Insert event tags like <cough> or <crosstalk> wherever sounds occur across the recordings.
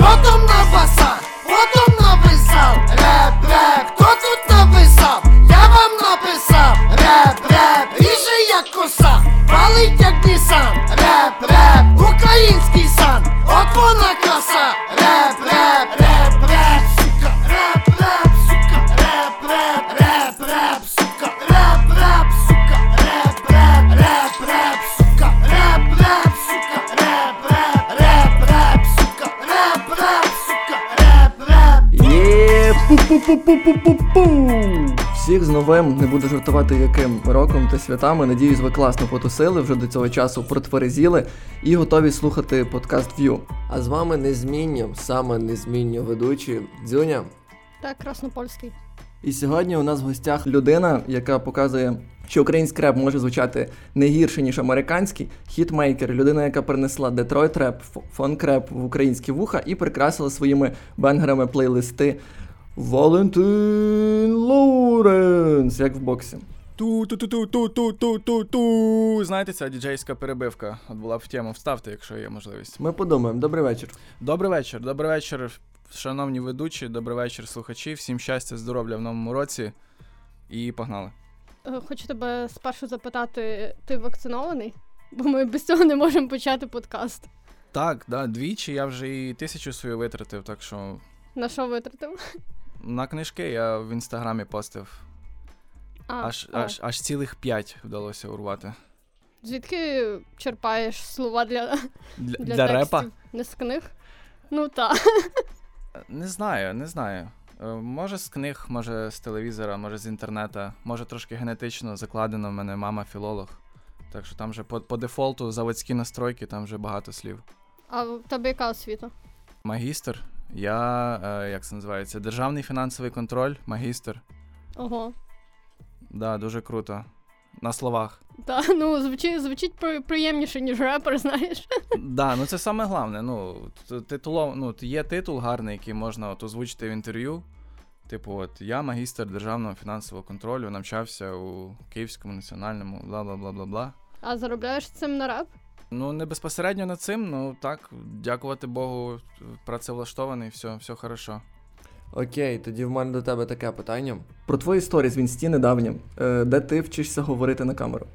Хто на басах, Хто написав? Реп, реп, хто тут написав? Я вам написав Реп, реп, ріже як коса палить як Нісан Реп, реп, український сан. От вона краса реп, реп, реп, Реп, пу-пу-пу-пу-пу-пу! Всіх з новим не буду жартувати яким роком та святами. Надіюсь, ви класно потусили, вже до цього часу протверезіли і готові слухати подкаст View. А з вами незмінньо, саме незмінньо ведучі Дзюня. Так, краснопольський. І сьогодні у нас в гостях людина, яка показує, що український реп може звучати не гірше, ніж американський. Хітмейкер, людина, яка принесла Детройт реп, фонк реп в українські вуха і прикрасила своїми бенгерами плейлисти Валентин Лоуренс, як в боксі. Ту-ту-ту-ту-ту-ту-ту-ту. Знаєте, ця діджейська перебивка. От була б в тему. Вставте, якщо є можливість. Ми подумаємо. Добрий вечір. Добрий вечір. Добрий вечір, шановні ведучі, добрий вечір, слухачі. Всім щастя, здоров'я в новому році. І погнали. Е, Хочу тебе спершу запитати, ти вакцинований? Бо ми без цього не можемо почати подкаст. Так, да, двічі я вже і тисячу свою витратив, так що На що витратив? На книжки я в інстаграмі постив. А, Аж, а. аж, аж цілих п'ять вдалося урвати. Звідки черпаєш слова для, Для, для, для репа? Не з книг? Ну так. Не знаю, не знаю. Е, Може з книг, може з телевізора, може з інтернета, може трошки генетично закладено в мене мама філолог. Так що там вже по, по дефолту заводські настройки, там вже багато слів. А в тебе яка освіта? Магістр, я, е, як це називається, державний фінансовий контроль, магістр. Ого. Да, дуже круто. На словах. Та, ну, звучить, звучить приємніше, ніж репер, <laughs> знаєш. Да, ну це саме головне. Ну, т- титулов, ну, є титул гарний, який можна от озвучити в інтерв'ю. Типу, от я магістр державного фінансового контролю, навчався у Київському національному, бла бла бла бла бла. А заробляєш цим на реп? Ну, не безпосередньо над цим, ну так, дякувати Богу, працевлаштований, все, все хорошо. Окей, тоді в мене до тебе таке питання. Про твої історії з Вінсті недавні, е, де ти вчишся говорити на камеру.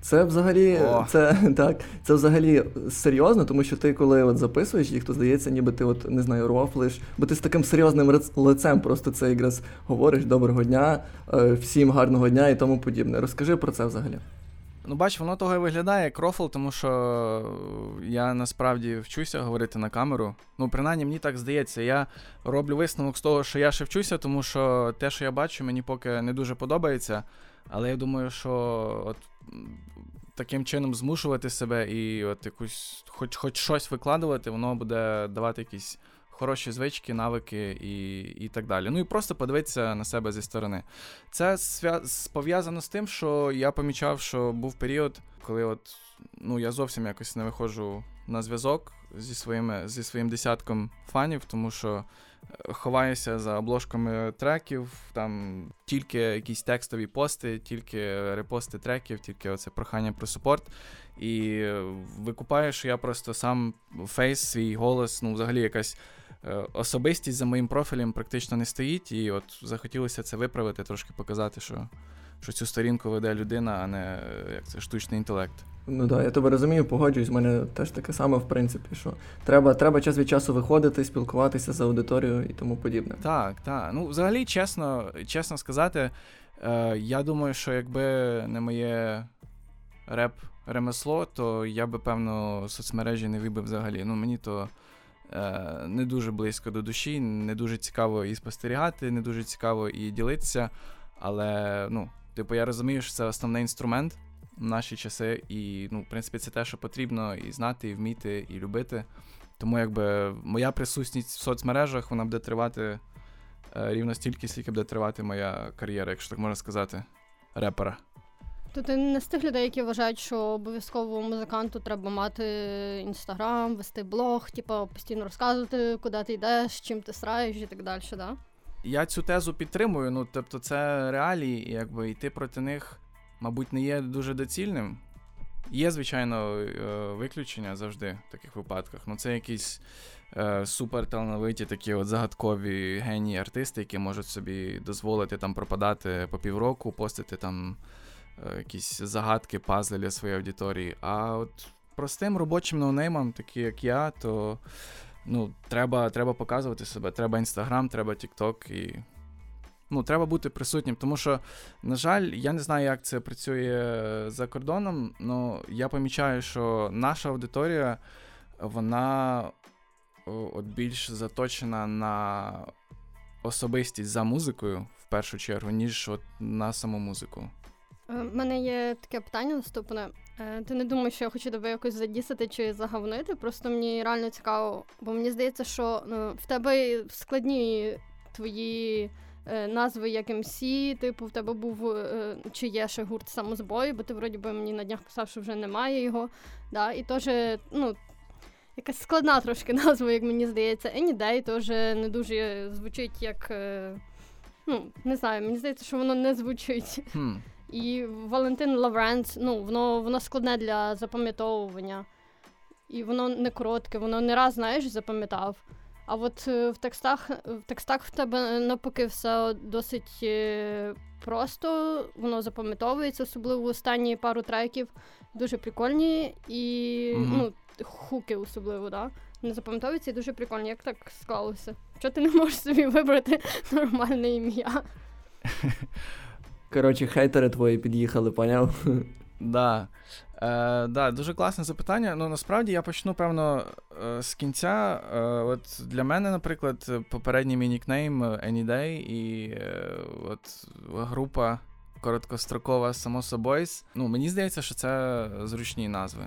Це взагалі, О. це <laughs> так, це взагалі серйозно, тому що ти, коли от записуєш їх, то здається, ніби ти от не знаю, рофлиш, бо ти з таким серйозним лицем просто це якраз говориш доброго дня, е, всім гарного дня і тому подібне. Розкажи про це взагалі. Ну, бач, воно того і виглядає як рофл, тому що я насправді вчуся говорити на камеру. Ну, принаймні, мені так здається. Я роблю висновок з того, що я ще вчуся, тому що те, що я бачу, мені поки не дуже подобається. Але я думаю, що от таким чином змушувати себе і от якусь, хоч, хоч щось викладувати, воно буде давати якісь хороші звички, навики і, і так далі. Ну і просто подивитися на себе зі сторони. Це пов'язано з тим, що я помічав, що був період, коли от ну я зовсім якось не виходжу на зв'язок зі своїми зі своїм десятком фанів, тому що е, ховаюся за обложками треків, там тільки якісь текстові пости, тільки репости треків, тільки оце прохання про супорт. І е, викупаю, що я просто сам фейс, свій голос, ну взагалі якась особистість за моїм профілем практично не стоїть, і от захотілося це виправити, трошки показати, що, що цю сторінку веде людина, а не е, як це штучний інтелект. Ну так, я тебе розумію, погоджуюсь. У мене теж таке саме, в принципі, що треба, треба час від часу виходити, спілкуватися з аудиторією і тому подібне. Так, так. Ну, взагалі, чесно, чесно сказати, е, я думаю, що якби не моє реп ремесло, то я би, певно, соцмережі не би взагалі. Ну, мені то е, не дуже близько до душі, не дуже цікаво і спостерігати, не дуже цікаво і ділитися. Але, ну, типу, я розумію, що це основний інструмент в наші часи, і, ну, в принципі, це те, що потрібно і знати, і вміти, і любити. Тому якби моя присутність в соцмережах вона буде тривати е, рівно стільки, скільки буде тривати моя кар'єра, якщо так можна сказати, репера. То ти не з тих людей, які вважають, що обов'язково музиканту треба мати інстаграм, вести блог, типу, постійно розказувати, куди ти йдеш, чим ти сраєш і так далі, да? Я цю тезу підтримую. Ну, тобто, це реалії, якби йти проти них, мабуть, не є дуже доцільним. Є, звичайно, е, виключення завжди в таких випадках. Ну, це якісь е, суперталановиті такі от загадкові генії артисти, які можуть собі дозволити там пропадати по півроку, постити там якісь загадки, пазли для своєї аудиторії. А от простим робочим ноунеймам, такі як я, то ну, треба треба показувати себе. Треба інстаграм, треба Тікток і. Ну, треба бути присутнім, тому що, на жаль, я не знаю, як це працює за кордоном, але я помічаю, що наша аудиторія, вона от більш заточена на особистість за музикою в першу чергу, ніж от на саму музику. У е, мене є таке питання наступне. Е, ти не думаєш, що я хочу тебе якось задісити чи загавнити? Просто мені реально цікаво, бо мені здається, що ну, в тебе складні твої е, назви як МС, типу, в тебе був чи є ще гурт самозбой, бо ти вроді би мені на днях писав, що вже немає його. Да? І теж, ну, якась складна трошки <laughs> назва, як мені здається. Any Day теж не дуже звучить як. Ну, не знаю, мені здається, що воно не звучить. Hmm. І Валентин Лавренц, ну, воно воно складне для запам'ятовування. І воно не коротке, воно не раз, знаєш, запам'ятав. А от е, в текстах в текстах в тебе навпаки все досить е, просто, воно запам'ятовується, особливо останні пару треків. Дуже прикольні і mm-hmm. ну, хуки особливо, да? Не запам'ятовуються і дуже прикольні. Як так склалося? Що ти не можеш собі вибрати <laughs> нормальне ім'я? <laughs> Коротше, хейтери твої під'їхали, поняв? Да. Е, да, Дуже класне запитання. Ну, насправді я почну, певно, е, з кінця. Е, от Для мене, наприклад, попередній мій нікнейм Anyday і е, от група короткострокова Само Собойс. Ну, мені здається, що це зручні назви.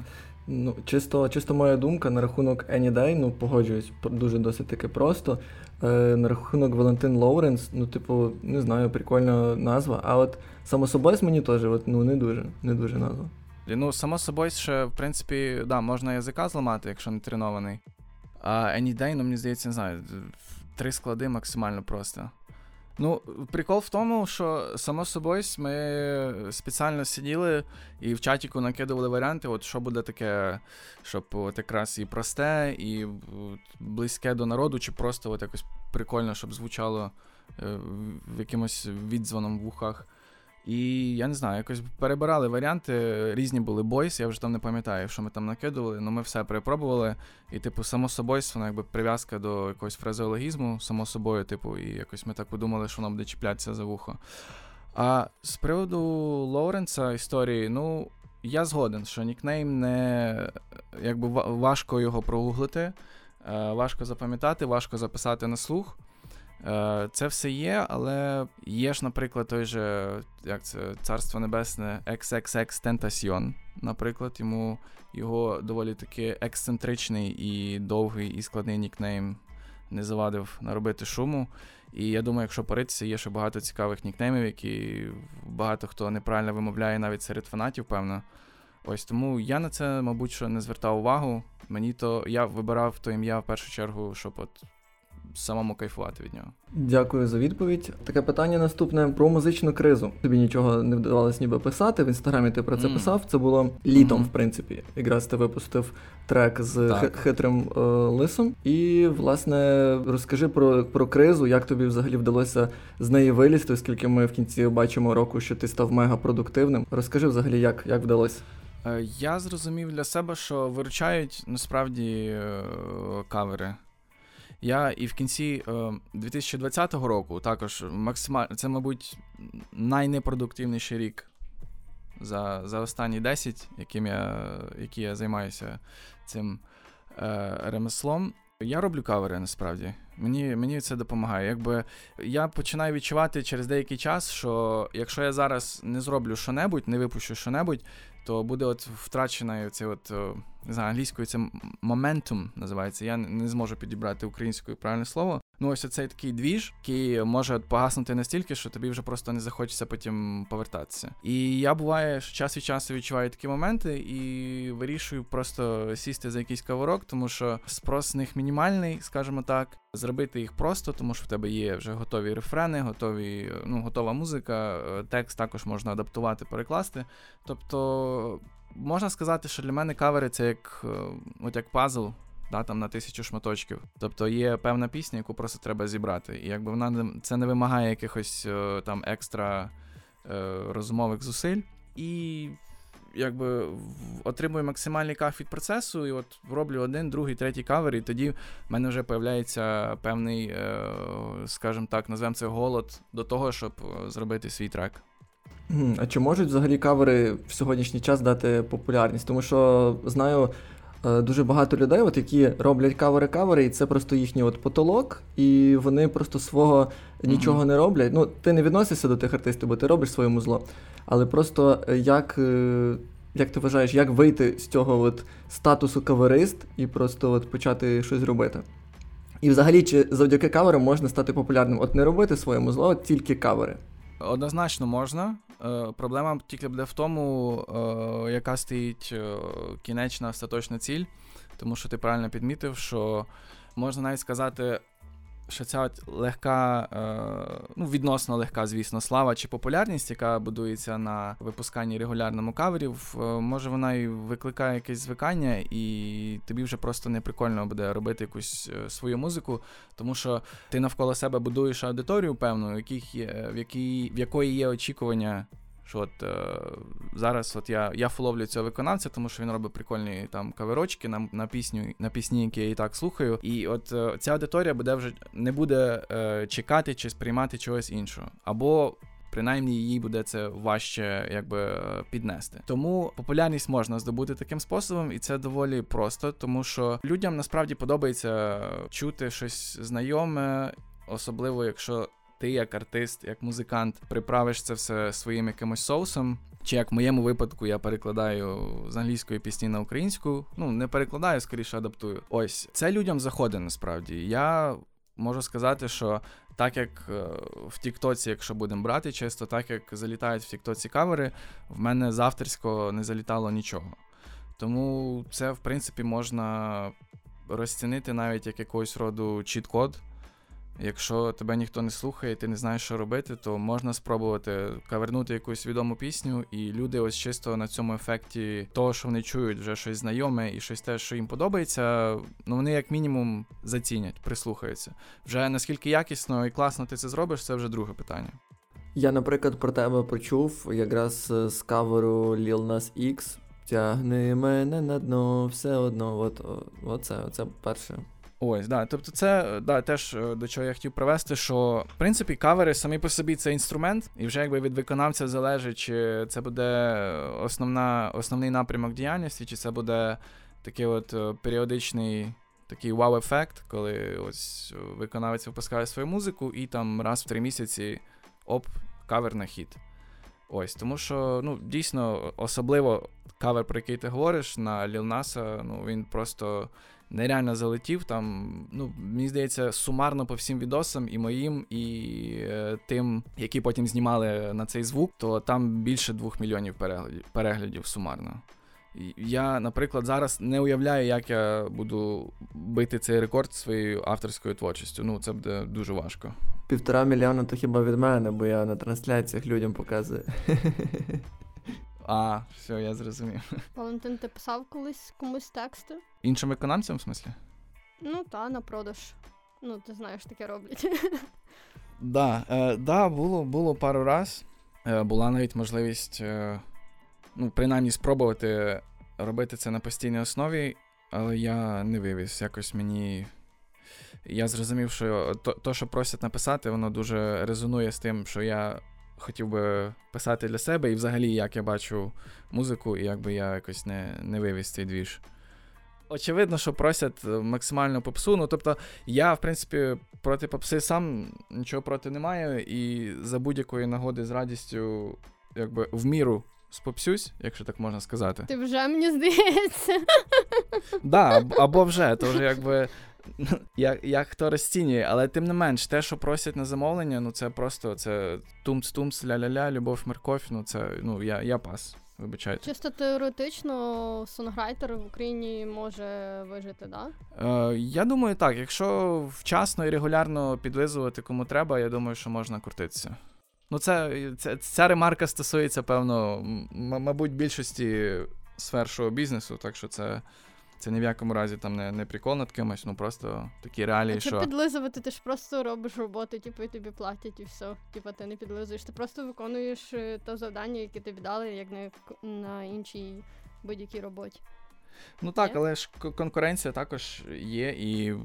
Ну, чисто чисто моя думка на рахунок Any Day, ну погоджуюсь, дуже досить таки просто. Е, На рахунок Валентин Лоуренс, ну, типу, не знаю, прикольна назва. А от само собою мені теж от, ну, не дуже не дуже назва. Ну, само собою, ще, в принципі, да, можна язика зламати, якщо не тренований. А Any Day, ну, мені здається, не знаю, три склади максимально просто. Ну, прикол в тому, що само собою ми спеціально сиділи і в чатіку накидували варіанти, от що буде таке, щоб от якраз і просте, і близьке до народу, чи просто от якось прикольно, щоб звучало е, в якимось відзвоном в вухах. І я не знаю, якось перебирали варіанти, різні були бойс, я вже там не пам'ятаю, що ми там накидували, але ми все перепробували. І, типу, само собою, якби прив'язка до якогось фразеологізму, само собою, типу, і якось ми так подумали, що воно буде чіплятися за вухо. А з приводу Лоуренса історії, ну, я згоден, що нікнейм не якби важко його прогуглити, е, важко запам'ятати, важко записати на слух. Е, це все є, але є ж, наприклад, той же як це, Царство Небесне XXX Tentacion, Наприклад, йому його доволі таки ексцентричний і довгий і складний нікнейм не завадив наробити шуму. І я думаю, якщо поритися, є ще багато цікавих нікнеймів, які багато хто неправильно вимовляє навіть серед фанатів, певно. Ось тому я на це, мабуть, що не звертав увагу. Мені то я вибирав то ім'я в першу чергу, щоб от самому кайфувати від нього. Дякую за відповідь. Таке питання наступне про музичну кризу. Тобі нічого не вдавалося ніби писати. В інстаграмі ти про це mm. писав. Це було літом, mm-hmm. в принципі. Якраз ти випустив трек з так. хитрим е, лисом. І, власне, розкажи про про кризу, як тобі взагалі вдалося з неї вилізти, оскільки ми в кінці бачимо року, що ти став мега продуктивним. Розкажи взагалі, як, як вдалося. Е, я зрозумів для себе, що виручають насправді е, кавери. Я і в кінці е, 2020 року також максимально це, мабуть, найнепродуктивніший рік за за останні 10, яким я, які я займаюся цим е, ремеслом. Я роблю кавери насправді. Мені мені це допомагає. Якби Я починаю відчувати через деякий час, що якщо я зараз не зроблю що-небудь, не випущу що-небудь, то буде от втрачена цей от, знаю, англійською це моментум називається. Я не зможу підібрати українською правильне слово. Ну, ось цей такий двіж, який може погаснути настільки, що тобі вже просто не захочеться потім повертатися. І я буває, що час від часу відчуваю такі моменти і вирішую просто сісти за якийсь каворок, тому що спрос з них мінімальний, скажімо так. Зробити їх просто, тому що в тебе є вже готові рефрени, готові, ну, готова музика, текст також можна адаптувати, перекласти. Тобто можна сказати, що для мене кавери це як, е, от як пазл, да, там на тисячу шматочків. Тобто є певна пісня, яку просто треба зібрати. І якби вона це не вимагає якихось е, там екстра е, розумових зусиль. І якби отримую максимальний кайф від процесу, і от роблю один, другий, третій кавер, і тоді в мене вже появляється певний, скажімо так, назвемо це голод до того, щоб зробити свій трек. А чи можуть взагалі кавери в сьогоднішній час дати популярність? Тому що знаю е, дуже багато людей, от, які роблять кавери-кавери, і це просто їхній от потолок, і вони просто свого нічого не роблять. Ну, ти не відносишся до тих артистів, бо ти робиш своє музло. Але просто е, як, е, як ти вважаєш, як вийти з цього от статусу каверист і просто от почати щось робити? І взагалі, чи завдяки каверам можна стати популярним? От не робити своє музло, а тільки кавери. Однозначно можна. Е, проблема тільки буде в тому, е, яка стоїть е, кінечна остаточна ціль. Тому що ти правильно підмітив, що можна навіть сказати, що ця от легка, е, ну відносно легка, звісно, слава чи популярність, яка будується на випусканні регулярному каверів, е, може вона і викликає якесь звикання, і тобі вже просто не прикольно буде робити якусь е, свою музику, тому що ти навколо себе будуєш аудиторію певну, в, яких є, в, якій, в якої є очікування. Що от е, зараз от я, я фоловлю цього виконавця, тому що він робить прикольні там каверочки на, на пісню, на пісні, які я і так слухаю. І от е, ця аудиторія буде вже не буде е, чекати чи сприймати чогось іншого. Або принаймні їй буде це важче якби е, піднести. Тому популярність можна здобути таким способом, і це доволі просто, тому що людям насправді подобається чути щось знайоме, особливо якщо ти як артист, як музикант, приправиш це все своїм якимось соусом. Чи як в моєму випадку я перекладаю з англійської пісні на українську. Ну, не перекладаю, скоріше адаптую. Ось це людям заходить насправді. Я можу сказати, що так як е, в Тіктоці, якщо будемо брати чисто, так як залітають в Тіктоці кавери, в мене з авторського не залітало нічого. Тому це, в принципі, можна розцінити навіть як якогось роду чіт-код. Якщо тебе ніхто не слухає, ти не знаєш, що робити, то можна спробувати кавернути якусь відому пісню, і люди ось чисто на цьому ефекті того, що вони чують вже щось знайоме і щось те, що їм подобається, ну вони як мінімум зацінять, прислухаються. Вже наскільки якісно і класно ти це зробиш, це вже друге питання. Я, наприклад, про тебе почув якраз з каверу Lil Nas X. Тягни мене на дно, все одно. От, оце, оце перше. Ось, да. Тобто, це да, теж е, до чого я хотів привести, що в принципі кавери самі по собі це інструмент, і вже якби від виконавця залежить, чи це буде основна, основний напрямок діяльності, чи це буде такий от е, періодичний такий вау-ефект, коли ось е, виконавець випускає свою музику, і там раз в три місяці оп, кавер на хіт. Ось, тому що ну, дійсно, особливо кавер, про який ти говориш, на Nas, ну він просто нереально залетів. Там, ну, мені здається, сумарно по всім відосам, і моїм, і е, тим, які потім знімали на цей звук, то там більше двох мільйонів переглядів, переглядів сумарно. Я, наприклад, зараз не уявляю, як я буду бити цей рекорд своєю авторською творчістю. Ну, це буде дуже важко. Півтора мільйона то хіба від мене, бо я на трансляціях людям показую. <laughs> А, все, я зрозумів. Валентин, ти писав колись комусь тексти? Іншим виконавцям, в смислі? Ну та, на продаж. Ну, ти знаєш, таке роблять. <laughs> Да, е, да, було, було пару раз. Е, була навіть можливість, е, ну, принаймні, спробувати робити це на постійній основі, але я не вивіз. Якось мені. Я зрозумів, що то, то, що просять написати, воно дуже резонує з тим, що я хотів би писати для себе, і взагалі, як я бачу музику, і якби я якось не, не вивіз цей двіж. Очевидно, що просять е, максимальну попсу. Ну, тобто, я, в принципі, проти попси сам нічого проти не маю, і за будь-якої нагоди з радістю, якби в міру спопсюсь, якщо так можна сказати. Ти вже мені здається. <laughs> Да, або вже, то вже якби. <laughs> Як, як хто розцінює, але тим не менш, те, що просять на замовлення, ну це просто це тумц-тумц, ля-ля-ля, любов, морковь, ну це ну я, я пас. Вибачайте. Чисто теоретично сонграйтер в Україні може вижити, да? Е, я думаю, так. Якщо вчасно і регулярно підлизувати кому треба, я думаю, що можна крутитися. Ну, це, це ця ремарка стосується, певно, м- мабуть, більшості сфер шоу бізнесу, так що це. Це ні в якому разі там не, не прикол над кимось, ну просто такі реалії, А це що. підлизувати, ти ж просто робиш роботу, типу, і тобі платять, і все. Типу, ти не підлизуєш, ти просто виконуєш те завдання, яке тобі дали, як на, на іншій будь-якій роботі. Ну так, але ж конкуренція також є, і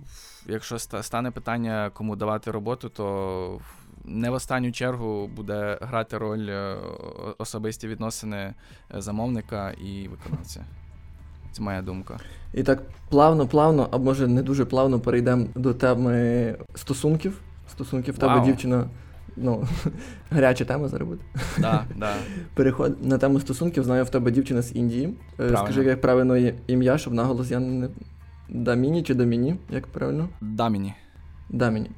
якщо стане питання, кому давати роботу, то не в останню чергу буде грати роль е, особисті відносини е, замовника і виконавця. Це моя думка. І так плавно, плавно, а може не дуже плавно перейдемо до теми стосунків. Стосунків в тебе дівчина. Ну, <laughs> гаряча тема зараз буде. Да, <laughs> да. Переход на тему стосунків. Знаю в тебе дівчина з Індії. Е, Правильно. Скажи, як правильно ім'я, щоб наголос я не. Даміні чи Даміні, як правильно? Да мені. Даміні.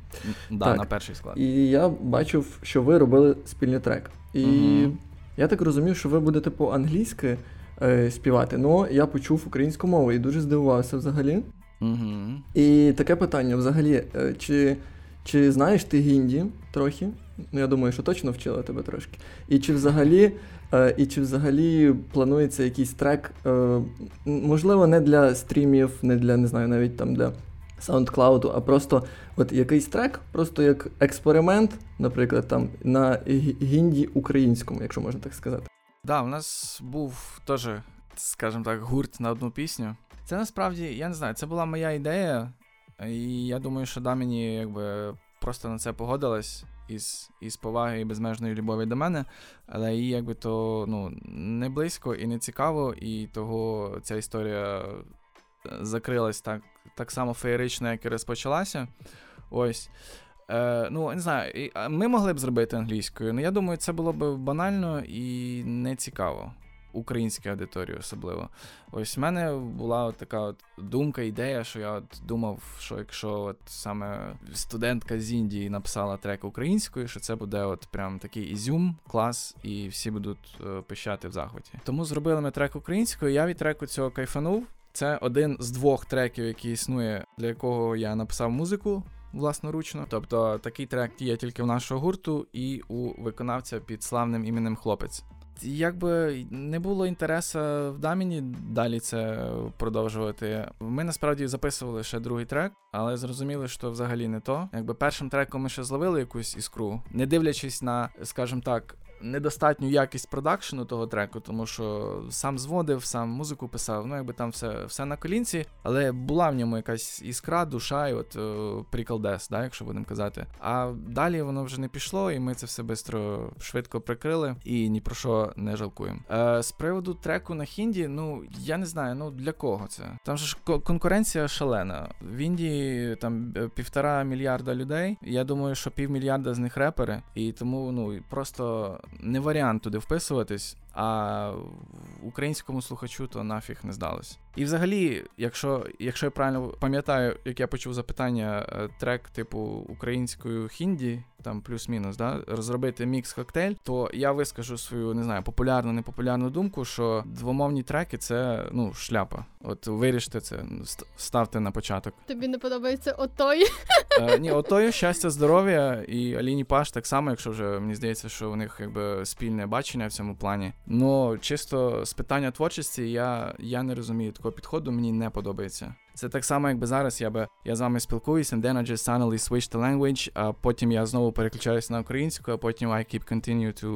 Да, Так. на перший склад. І я бачив, що ви робили спільний трек. І Мгм. я так розумів, що ви будете по-англійськи е, співати. Ну, я почув українську мову і дуже здивувався взагалі. Угу. І таке питання: взагалі, е, чи, чи знаєш ти гінді трохи? Ну, я думаю, що точно вчила тебе трошки. І чи взагалі, е, і чи взагалі планується якийсь трек, е, можливо, не для стрімів, не для, не знаю, навіть там для SoundCloud, а просто от якийсь трек, просто як експеримент, наприклад, там на гінді українському, якщо можна так сказати. Да, у нас був теж, скажімо так, гурт на одну пісню. Це насправді, я не знаю, це була моя ідея, і я думаю, що Даміні якби просто на це погодилась із, із поваги і безмежної любові до мене, але їй якби то ну, не близько і не цікаво, і того ця історія е, закрилась так, так само феєрично, як і розпочалася. Ось. Е, ну, не знаю, ми могли б зробити англійською, але я думаю, це було б банально і не цікаво. Українській аудиторії особливо. Ось в мене була от така от думка, ідея, що я от думав, що якщо от саме студентка з Індії написала трек українською, що це буде от прям такий ізюм, клас, і всі будуть е, пищати в захваті. Тому зробили ми трек українською. Я від треку цього кайфанув. Це один з двох треків, який існує, для якого я написав музику власноручно. Тобто такий трек є тільки в нашого гурту і у виконавця під славним іменем хлопець. Якби не було інтересу в Даміні далі це продовжувати. Ми насправді записували ще другий трек, але зрозуміли, що взагалі не то. Якби першим треком ми ще зловили якусь іскру, не дивлячись на, скажімо так, недостатню якість продакшену того треку, тому що сам зводив, сам музику писав, ну якби там все, все на колінці, але була в ньому якась іскра, душа, і от е, приколдес, да, якщо будемо казати. А далі воно вже не пішло, і ми це все швидко, швидко прикрили і ні про що не жалкуємо. Е, з приводу треку на хінді, ну я не знаю, ну для кого це? Там же ж ко- конкуренція шалена. В Індії там е, півтора мільярда людей. Я думаю, що півмільярда з них репери, і тому ну просто не варіант туди вписуватись. А українському слухачу то нафіг не здалось. І взагалі, якщо, якщо я правильно пам'ятаю, як я почув запитання, е, трек типу українською хінді, там плюс-мінус, да, розробити мікс коктейль, то я вискажу свою не знаю, популярну, непопулярну думку, що двомовні треки це ну шляпа. От виріште це, ст- ставте на початок. Тобі не подобається отой. Е, ні, отою щастя, здоров'я і Аліні Паш так само, якщо вже мені здається, що у них якби спільне бачення в цьому плані. Ну чисто з питання творчості я, я не розумію такого підходу, мені не подобається. Це так само, якби зараз я би я з вами спілкуюсь, and then I just suddenly switch the language, а потім я знову переключаюся на українську, а потім I keep continue to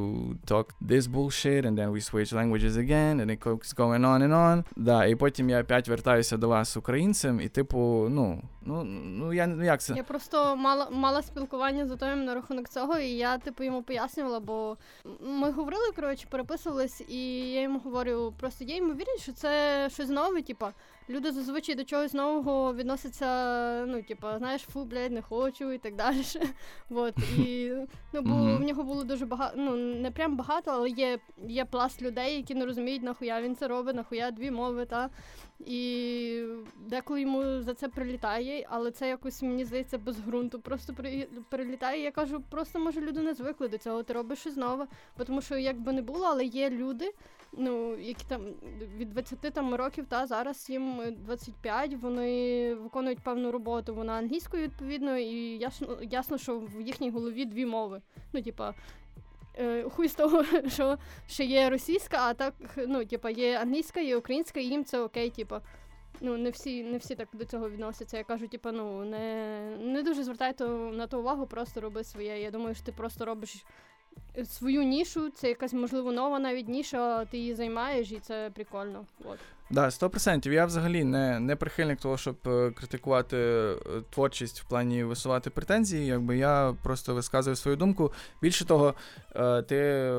talk this bullshit, and then we switch languages again, and it keeps going on and on. Да, і потім я опять вертаюся до вас українцем, і типу, ну, ну, ну я ну як це? Я просто мала мала спілкування з Отоєм на рахунок цього, і я типу йому пояснювала, бо ми говорили, коротше, переписувались, і я йому говорю, просто є ймовірність, що це щось нове, типа. Люди зазвичай до чогось нового відносяться, ну, типа, знаєш, фу, блядь, не хочу і так далі. <laughs> Вот. І ну, бо Мгм. в нього було дуже багато, ну не прям багато, але є, є пласт людей, які не розуміють, нахуя він це робить, нахуя дві мови, та. І деколи йому за це прилітає, але це якось мені здається без ґрунту. Просто при, прилітає. Я кажу, просто може люди не звикли до цього. Ти робиш щось нове. Бо Тому що як би не було, але є люди, ну які там від 20 там років, та зараз їм 25, вони виконують певну роботу. Вона англійською відповідно, і ясно, ясно, що в їхній голові дві мови. Ну, типа. е, хуй з того, <laughs> що ще є російська, а так, ну, типа, є англійська, є українська, і їм це окей, типа. Ну, не всі, не всі так до цього відносяться. Я кажу, типа, ну не, не дуже звертайте на то увагу, просто роби своє. Я думаю, що ти просто робиш свою нішу, це якась можливо нова навіть ніша, ти її займаєш, і це прикольно. От. Да, 100%. Я взагалі не не прихильник того, щоб е, критикувати е, творчість в плані висувати претензії. Якби я просто висказую свою думку. Більше того, е, ти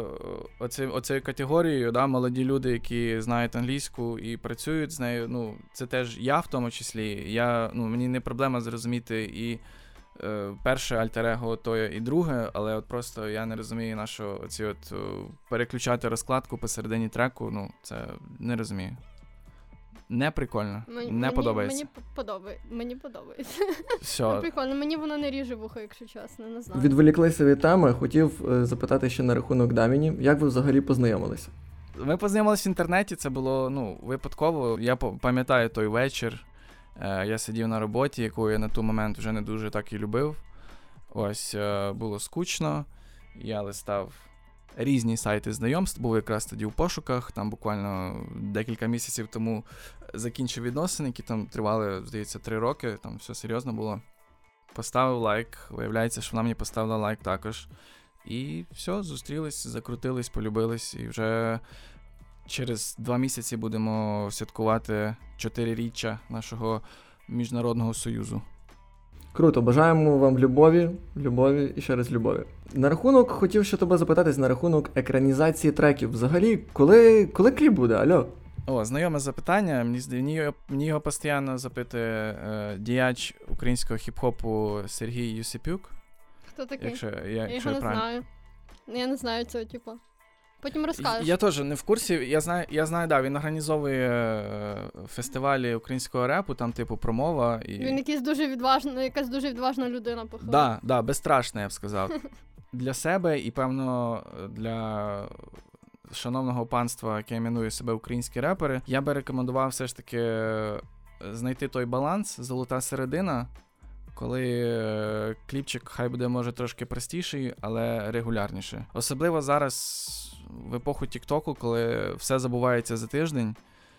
оце, оцею категорією, да, молоді люди, які знають англійську і працюють з нею. Ну, це теж я в тому числі. Я, ну, Мені не проблема зрозуміти і. Перше альтер-его то і друге, але от просто я не розумію, на що оці от переключати розкладку посередині треку. Ну, це не розумію. Не прикольно. Мені, не подобається. Мені подобає, мені подобається. Все. Ну, прикольно, мені воно не ріже вухо, якщо чесно, не знаю. Відволіклися від теми, хотів е, запитати ще на рахунок Даміні. Як ви взагалі познайомилися? Ми познайомилися в інтернеті, це було ну, випадково. Я пам'ятаю той вечір. Е, я сидів на роботі, яку я на той момент вже не дуже так і любив. Ось е, було скучно. Я листав різні сайти знайомств, був якраз тоді у пошуках. Там буквально декілька місяців тому закінчив відносини, які там тривали, здається, три роки. Там все серйозно було. Поставив лайк. Виявляється, що вона мені поставила лайк також. І все, зустрілись, закрутились, полюбились, і вже через два місяці будемо святкувати чотириріччя нашого міжнародного союзу. Круто, бажаємо вам любові, любові і ще раз любові. На рахунок хотів ще тебе запитатись на рахунок екранізації треків. Взагалі, коли коли кліп буде? Альо? О, знайоме запитання. Мені мені, мені його постійно запитує е, діяч українського хіп-хопу Сергій Юсипюк. Хто такий? Якщо, я, я якщо його я не знаю. Я не знаю цього, типу. Потім розкажеш. Я теж не в курсі. Я знаю, я знаю, да, він організовує е, фестивалі українського репу, там, типу, промова. І... Він якийсь дуже відважна, якась дуже відважна людина, походу. Да, да, безстрашна, я б сказав. Для себе і, певно, для шановного панства, яке іменує себе українські репери, я би рекомендував все ж таки е, знайти той баланс, золота середина. Коли е, кліпчик хай буде може трошки простіший, але регулярніше. Особливо зараз в епоху Тіктоку, коли все забувається за тиждень.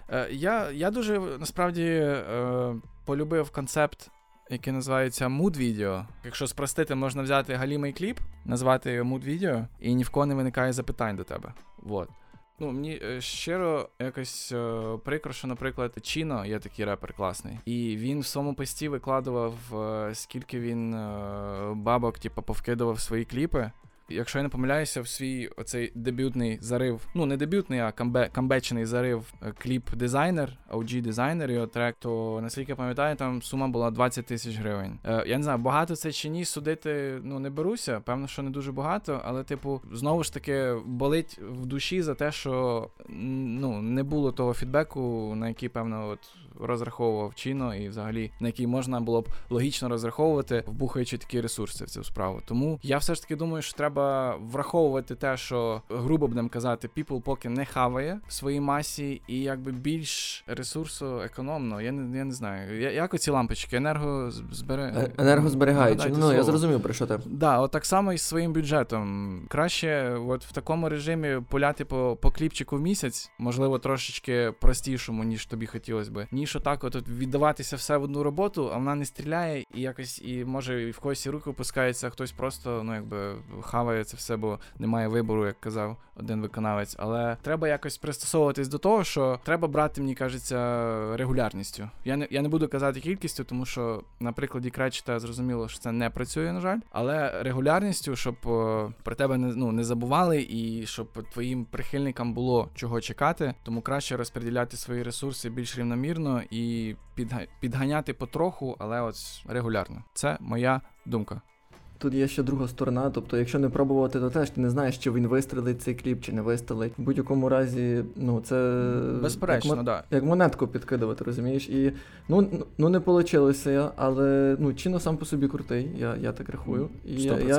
Е, я я дуже насправді е, полюбив концепт, який називається mood відео. Якщо спростити, можна взяти галімий кліп, назвати його mood відео, і ні в кого не виникає запитань до тебе. Вот. Ну, мені е, щиро якось е, прикро, що, наприклад, Чіно є такий репер класний. І він в своєму пості викладував, е, скільки він е, бабок, типу, повкидував свої кліпи якщо я не помиляюся, в свій оцей дебютний зарив, ну не дебютний, а камбе, камбечений зарив е, кліп дизайнер, OG дизайнер його трек, то наскільки я пам'ятаю, там сума була 20 тисяч гривень. Е, Я не знаю, багато це чи ні, судити ну не беруся. Певно, що не дуже багато, але, типу, знову ж таки, болить в душі за те, що ну не було того фідбеку, на який, певно, от розраховував Чіно, і взагалі на який можна було б логічно розраховувати, вбухаючи такі ресурси в цю справу. Тому я все ж таки думаю, що треба враховувати те, що грубо будемо казати, people поки не хаває в своїй масі, і якби більш ресурсу економно. Я не я не знаю. Я, як оці лампочки, енерго збере... Е, енергозберігаючі. Ну слово. я зрозумів про що ти. Да, от так само і з своїм бюджетом. Краще, от в такому режимі поляти по по кліпчику в місяць, можливо, трошечки простішому, ніж тобі хотілося би ніж отак от віддаватися все в одну роботу, а вона не стріляє і якось і може і в когось і руки опускається, а хтось просто ну якби хаває це все, бо немає вибору, як казав один виконавець. Але треба якось пристосовуватись до того, що треба брати, мені кажеться, регулярністю. Я не я не буду казати кількістю, тому що на прикладі Кречета зрозуміло, що це не працює, на жаль, але регулярністю, щоб о, про тебе не ну не забували, і щоб твоїм прихильникам було чого чекати, тому краще розподіляти свої ресурси більш рівномірно і підганяти потроху, але от регулярно. Це моя думка. Тут є ще друга сторона, тобто, якщо не пробувати, то теж ти не знаєш, чи він вистрелить цей кліп, чи не вистрелить. В будь-якому разі, ну це безперечно, як, да. як монетку підкидувати, розумієш? І ну ну не вийшло, але ну Чіно сам по собі крутий, я я так рахую. І я, я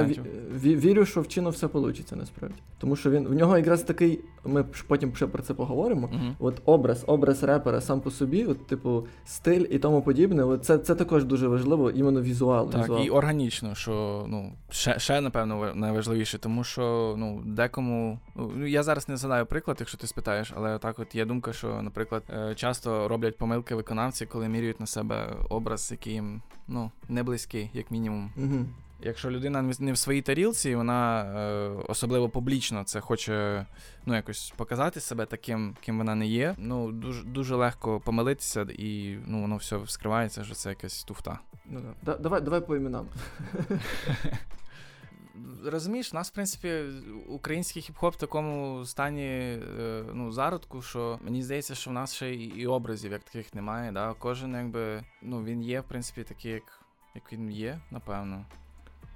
ві- вірю, що в Чіно все вийде насправді. Тому що він в нього якраз такий, ми потім ще про це поговоримо. Мгм. От образ, образ репера сам по собі, от, типу, стиль і тому подібне. От це, це також дуже важливо, іменно візуал. Так, візуал. і органічно, що ну ще, ще напевно найважливіше, тому що ну декому ну я зараз не згадаю приклад, якщо ти спитаєш, але так от є думка, що, наприклад, е, часто роблять помилки виконавці, коли міряють на себе образ, який їм ну не близький, як мінімум. Угу. Якщо людина не в- своїй тарілці, вона е, особливо публічно це хоче ну якось показати себе таким, ким вона не є. Ну дуже дуже легко помилитися, і ну воно все вскривається, що це якась туфта. Ну, да. Да- давай, давай по іменам. <laughs> Розумієш, у нас, в принципі, український хіп-хоп в такому стані е, ну, зародку, що мені здається, що в нас ще і, і образів як таких немає. Да? Кожен, якби, ну, він є, в принципі, такий, як, як він є, напевно.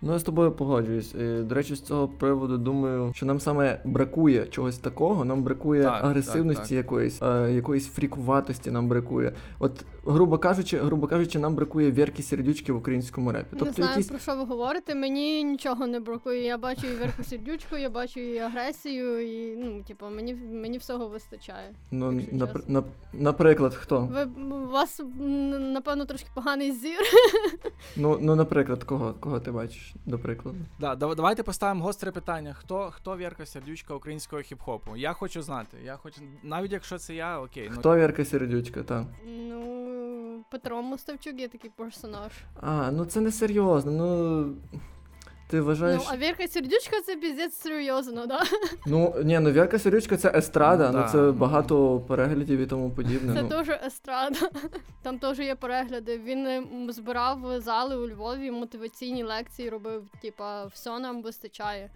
Ну, я з тобою погоджуюсь. До речі, з цього приводу думаю, що нам саме бракує чогось такого, нам бракує Так, агресивності так, так. якоїсь, е, якоїсь фрікуватості нам бракує. От, грубо кажучи, грубо кажучи, нам бракує вірки сердючки в українському репі. Не Тобто знаю, якісь про що ви говорите. Мені нічого не бракує. Я бачу і верху сердючку, я бачу і агресію, і ну, типу, мені мені всього вистачає. ну, напр- нап- наприклад, хто? Ви у вас напевно трошки поганий зір. Ну, ну, наприклад, кого, кого ти бачиш, до прикладу. Да, давайте поставимо гостре питання. Хто, хто Вірка Сердючка українського хіп-хопу? Я хочу знати. Я хочу, навіть якщо це я, окей. Ну, Хто Вірка сердючка, так. Ну, Петро Мостовчук є такий персонаж. А, ну це не серйозно, ну. Ти вважаєш. Ну, а Вірка Сердючка це піздець серйозно, да? <laughs> Ну, ні, ну Вірка Сердючка це естрада, Ну, ну це багато переглядів і тому подібне. Це ну. теж естрада. <laughs> Там теж є перегляди. Він збирав зали у Львові, мотиваційні лекції робив, типа, все нам вистачає.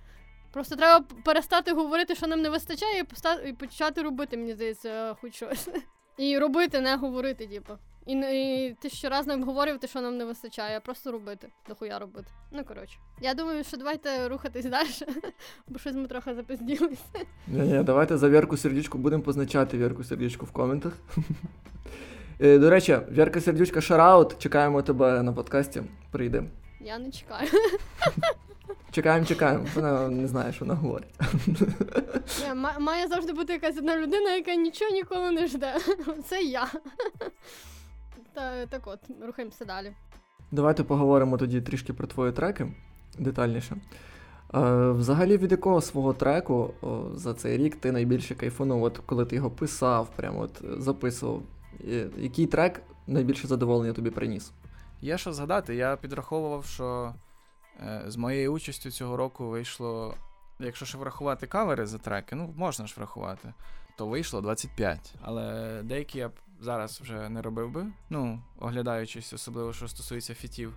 Просто треба перестати говорити, що нам не вистачає, і, почати робити, мені здається, хоч щось. <laughs> І робити, не говорити, типу. І, і ти щораз не обговорювати, що нам не вистачає, а просто робити. Дохуя робити. Ну коротше. Я думаю, що давайте рухатись далі, <laughs> бо щось ми трохи запизділися. Ні, ні, давайте за Вірку Сердючку будемо позначати Вірку Сердючку в коментах. <laughs> Е, До речі, Вірка Сердючка шараут. Чекаємо тебе на подкасті. Прийди. Я не чекаю. <laughs> Чекаємо, чекаємо. Вона не знає, що вона говорить. Має завжди бути якась одна людина, яка нічого ніколи не жде. Це я. Та, так от, рухаємося далі. Давайте поговоримо тоді трішки про твої треки детальніше. Е, взагалі, від якого свого треку о, за цей рік ти найбільше кайфанув, от коли ти його писав, прямо от е, записував. Е, Який трек найбільше задоволення тобі приніс? Є що згадати, я підраховував, що е, з моєю участю цього року вийшло, якщо ще врахувати кавери за треки, ну можна ж врахувати, то вийшло 25. Але деякі я зараз вже не робив би, ну, оглядаючись, особливо що стосується фітів.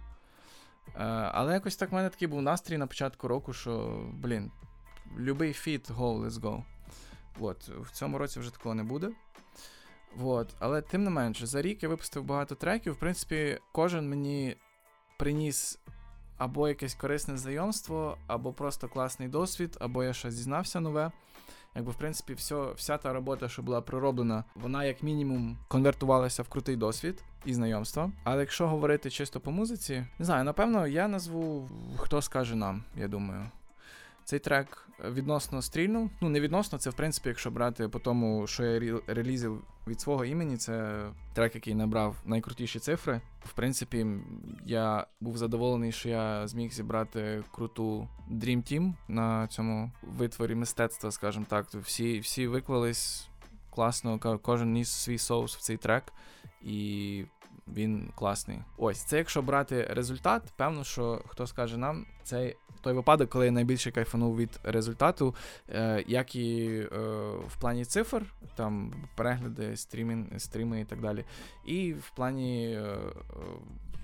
Е, але якось так в мене такий був настрій на початку року, що, блін, любий фіт, go, let's go. От, в цьому році вже такого не буде. Вот. Але тим не менше, за рік я випустив багато треків. В принципі, кожен мені приніс або якесь корисне знайомство, або просто класний досвід, або я щось дізнався нове. Якби, в принципі, все, вся та робота, що була пророблена, вона як мінімум конвертувалася в крутий досвід і знайомства. Але якщо говорити чисто по музиці, не знаю, напевно, я назву хто скаже нам, я думаю. Цей трек відносно стрільнув. Ну, не відносно, це в принципі, якщо брати по тому, що я релізив від свого імені, це трек, який набрав найкрутіші цифри. В принципі, я був задоволений, що я зміг зібрати круту Dream Team на цьому витворі мистецтва, скажімо так. Всі, всі виклались класно, кожен ніс свій соус в цей трек, і він класний. Ось це якщо брати результат, певно, що хто скаже нам, це той випадок, коли я найбільше кайфанув від результату, е, як і е, в плані цифр, там перегляди, стрімін, стріми і так далі, і в плані е,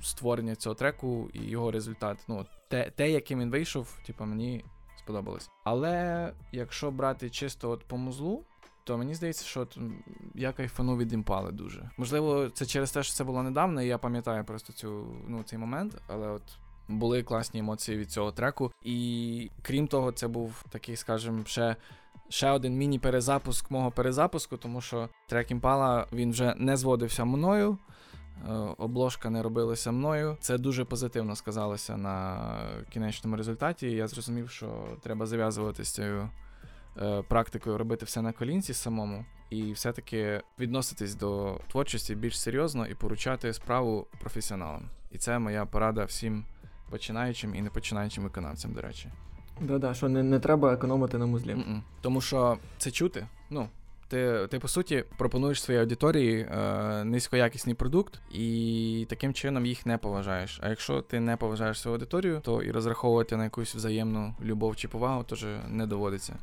створення цього треку і його результат. Ну, те, те яким він вийшов, типу, мені сподобалось. Але якщо брати чисто от по музлу, то мені здається, що я кайфанув від імпали дуже. Можливо, це через те, що це було недавно, і я пам'ятаю просто цю, ну, цей момент, але от були класні емоції від цього треку. І крім того, це був такий, скажімо, ще. Ще один міні-перезапуск мого перезапуску, тому що трек Імпала він вже не зводився мною. обложка не робилася мною. Це дуже позитивно сказалося на кінечному результаті. і Я зрозумів, що треба зав'язувати з цією е, практикою робити все на колінці самому, і все-таки відноситись до творчості більш серйозно і поручати справу професіоналам. І це моя порада всім починаючим і непочинаючим виконавцям, до речі. Да-да, що не, не треба економити на музлі. Mm-mm. Тому що це чути. Ну, ти, ти по суті пропонуєш своїй аудиторії е, низькоякісний продукт, і таким чином їх не поважаєш. А якщо ти не поважаєш свою аудиторію, то і розраховувати на якусь взаємну любов чи повагу теж не доводиться.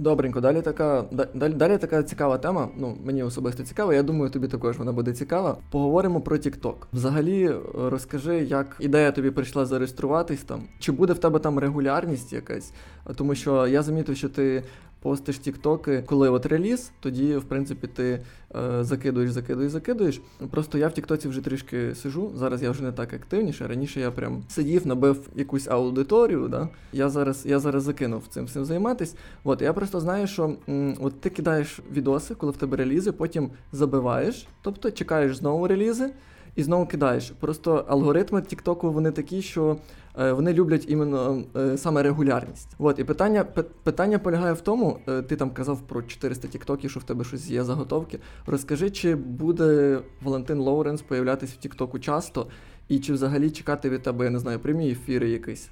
Добренько, далі така далі, далі така цікава тема. Ну мені особисто цікава. Я думаю, тобі також вона буде цікава. Поговоримо про TikTok. Взагалі, е, розкажи, як ідея тобі прийшла зареєструватись там, чи буде в тебе там регулярність якась, тому що я замітив, що ти постиш тіктоки, коли от реліз, тоді, в принципі, ти е, закидуєш, закидуєш, закидуєш. Просто я в Тіктоці вже трішки сижу. Зараз я вже не так активніше. Раніше я прям сидів, набив якусь аудиторію. Да? Я зараз я зараз закинув цим всім займатись. От я просто знаю, що м, от ти кидаєш відоси, коли в тебе релізи, потім забиваєш, тобто чекаєш знову релізи. І знову кидаєш. Просто алгоритми Тіктоку вони такі, що Е, вони люблять іменно е, саме регулярність. От і питання питання полягає в тому, е, ти там казав про 400 тіктоків, що в тебе щось є заготовки. Розкажи, чи буде Валентин Лоуренс появлятися в Тіктоку часто, і чи взагалі чекати від тебе, я не знаю, прямі ефіри якісь.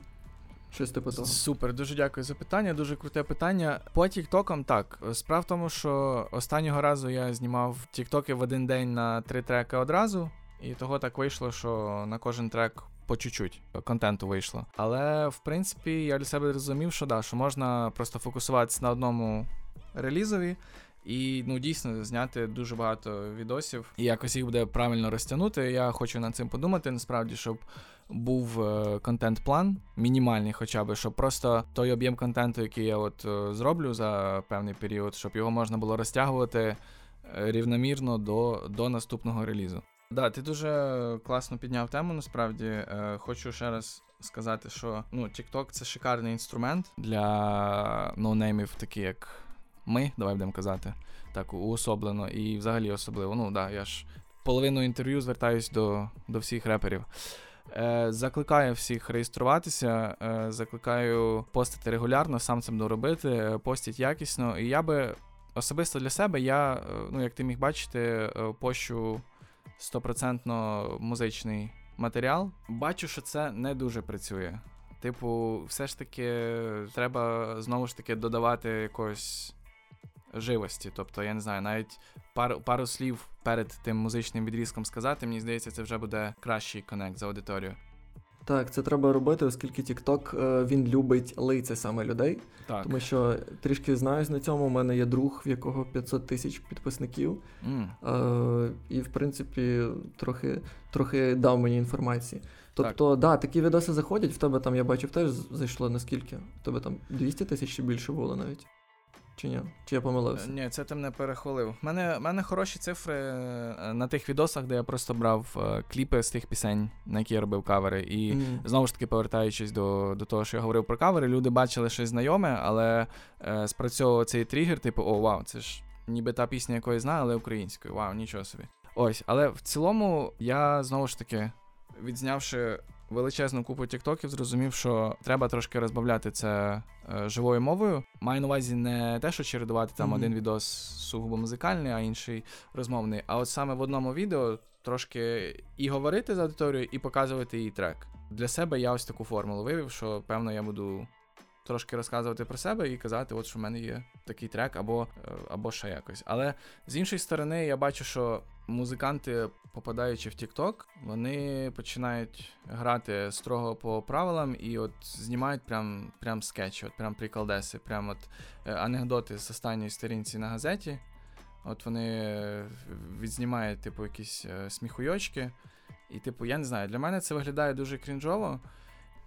Щось типу того. Супер, дуже дякую за питання. Дуже круте питання. По тіктокам так. Справа в тому, що останнього разу я знімав тіктоки в один день на три треки одразу, і того так вийшло, що на кожен трек по чуть-чуть контенту вийшло. Але в принципі я для себе зрозумів, що да, що можна просто фокусуватися на одному релізові. І ну дійсно зняти дуже багато відосів і якось їх буде правильно розтягнути. Я хочу над цим подумати. Насправді, щоб був е, контент-план, мінімальний, хоча б, щоб просто той об'єм контенту, який я от е, зроблю за певний період, щоб його можна було розтягувати е, рівномірно до, до наступного релізу. Да, ти дуже класно підняв тему. Насправді Е, хочу ще раз сказати, що ну, TikTok це шикарний інструмент для ноунеймів, такі як ми, давай будемо казати, так уособлено і взагалі особливо. Ну да, я ж половину інтерв'ю звертаюсь до, до всіх реперів. Е, Закликаю всіх реєструватися, е, закликаю постити регулярно, сам це буду робити, е, постіть якісно. І я би особисто для себе, я, ну як ти міг бачити, пощу стопроцентно музичний матеріал. Бачу, що це не дуже працює. Типу, все ж таки, треба знову ж таки додавати якоїсь живості. Тобто, я не знаю, навіть пару пару слів перед тим музичним відрізком сказати, мені здається, це вже буде кращий конект за аудиторію. Так, це треба робити, оскільки TikTok, е, він любить лиця саме людей. Так. Тому що трішки знаюсь на цьому. У мене є друг, в якого 500 тисяч підписників. Mm. І, в принципі, трохи трохи дав мені інформації. Тобто, так, да, такі відоси заходять, в тебе там, я бачив, теж зайшло наскільки? В тебе там 200 тисяч чи більше було навіть. Чи ні? Чи я помилився? Ні, це ти мене перехвалив. У мене мене хороші цифри е, на тих відосах, де я просто брав е, кліпи з тих пісень, на які я робив кавери. І mm. знову ж таки, повертаючись до до того, що я говорив про кавери, люди бачили щось знайоме, але е, спрацьовував цей тригер, типу, о, вау, це ж ніби та пісня, яку я знаю, але українською. Вау, нічого собі. Ось, але в цілому я знову ж таки, відзнявши величезну купу тіктоків, зрозумів, що треба трошки розбавляти це е, живою мовою. Маю на увазі не те, що чередувати там mm-hmm. один відос сугубо музикальний, а інший розмовний. А от саме в одному відео трошки і говорити з аудиторією, і показувати її трек. Для себе я ось таку формулу вивів, що певно я буду. Трошки розказувати про себе і казати, от що в мене є такий трек, або е, або ще якось. Але з іншої сторони, я бачу, що музиканти, попадаючи в TikTok, вони починають грати строго по правилам і от знімають прям прям скетчі, от прям приколдеси, прям от е, анекдоти з останньої сторінці на газеті. От вони відзнімають, типу, якісь е, сміхуйочки. І, типу, я не знаю, для мене це виглядає дуже крінжово.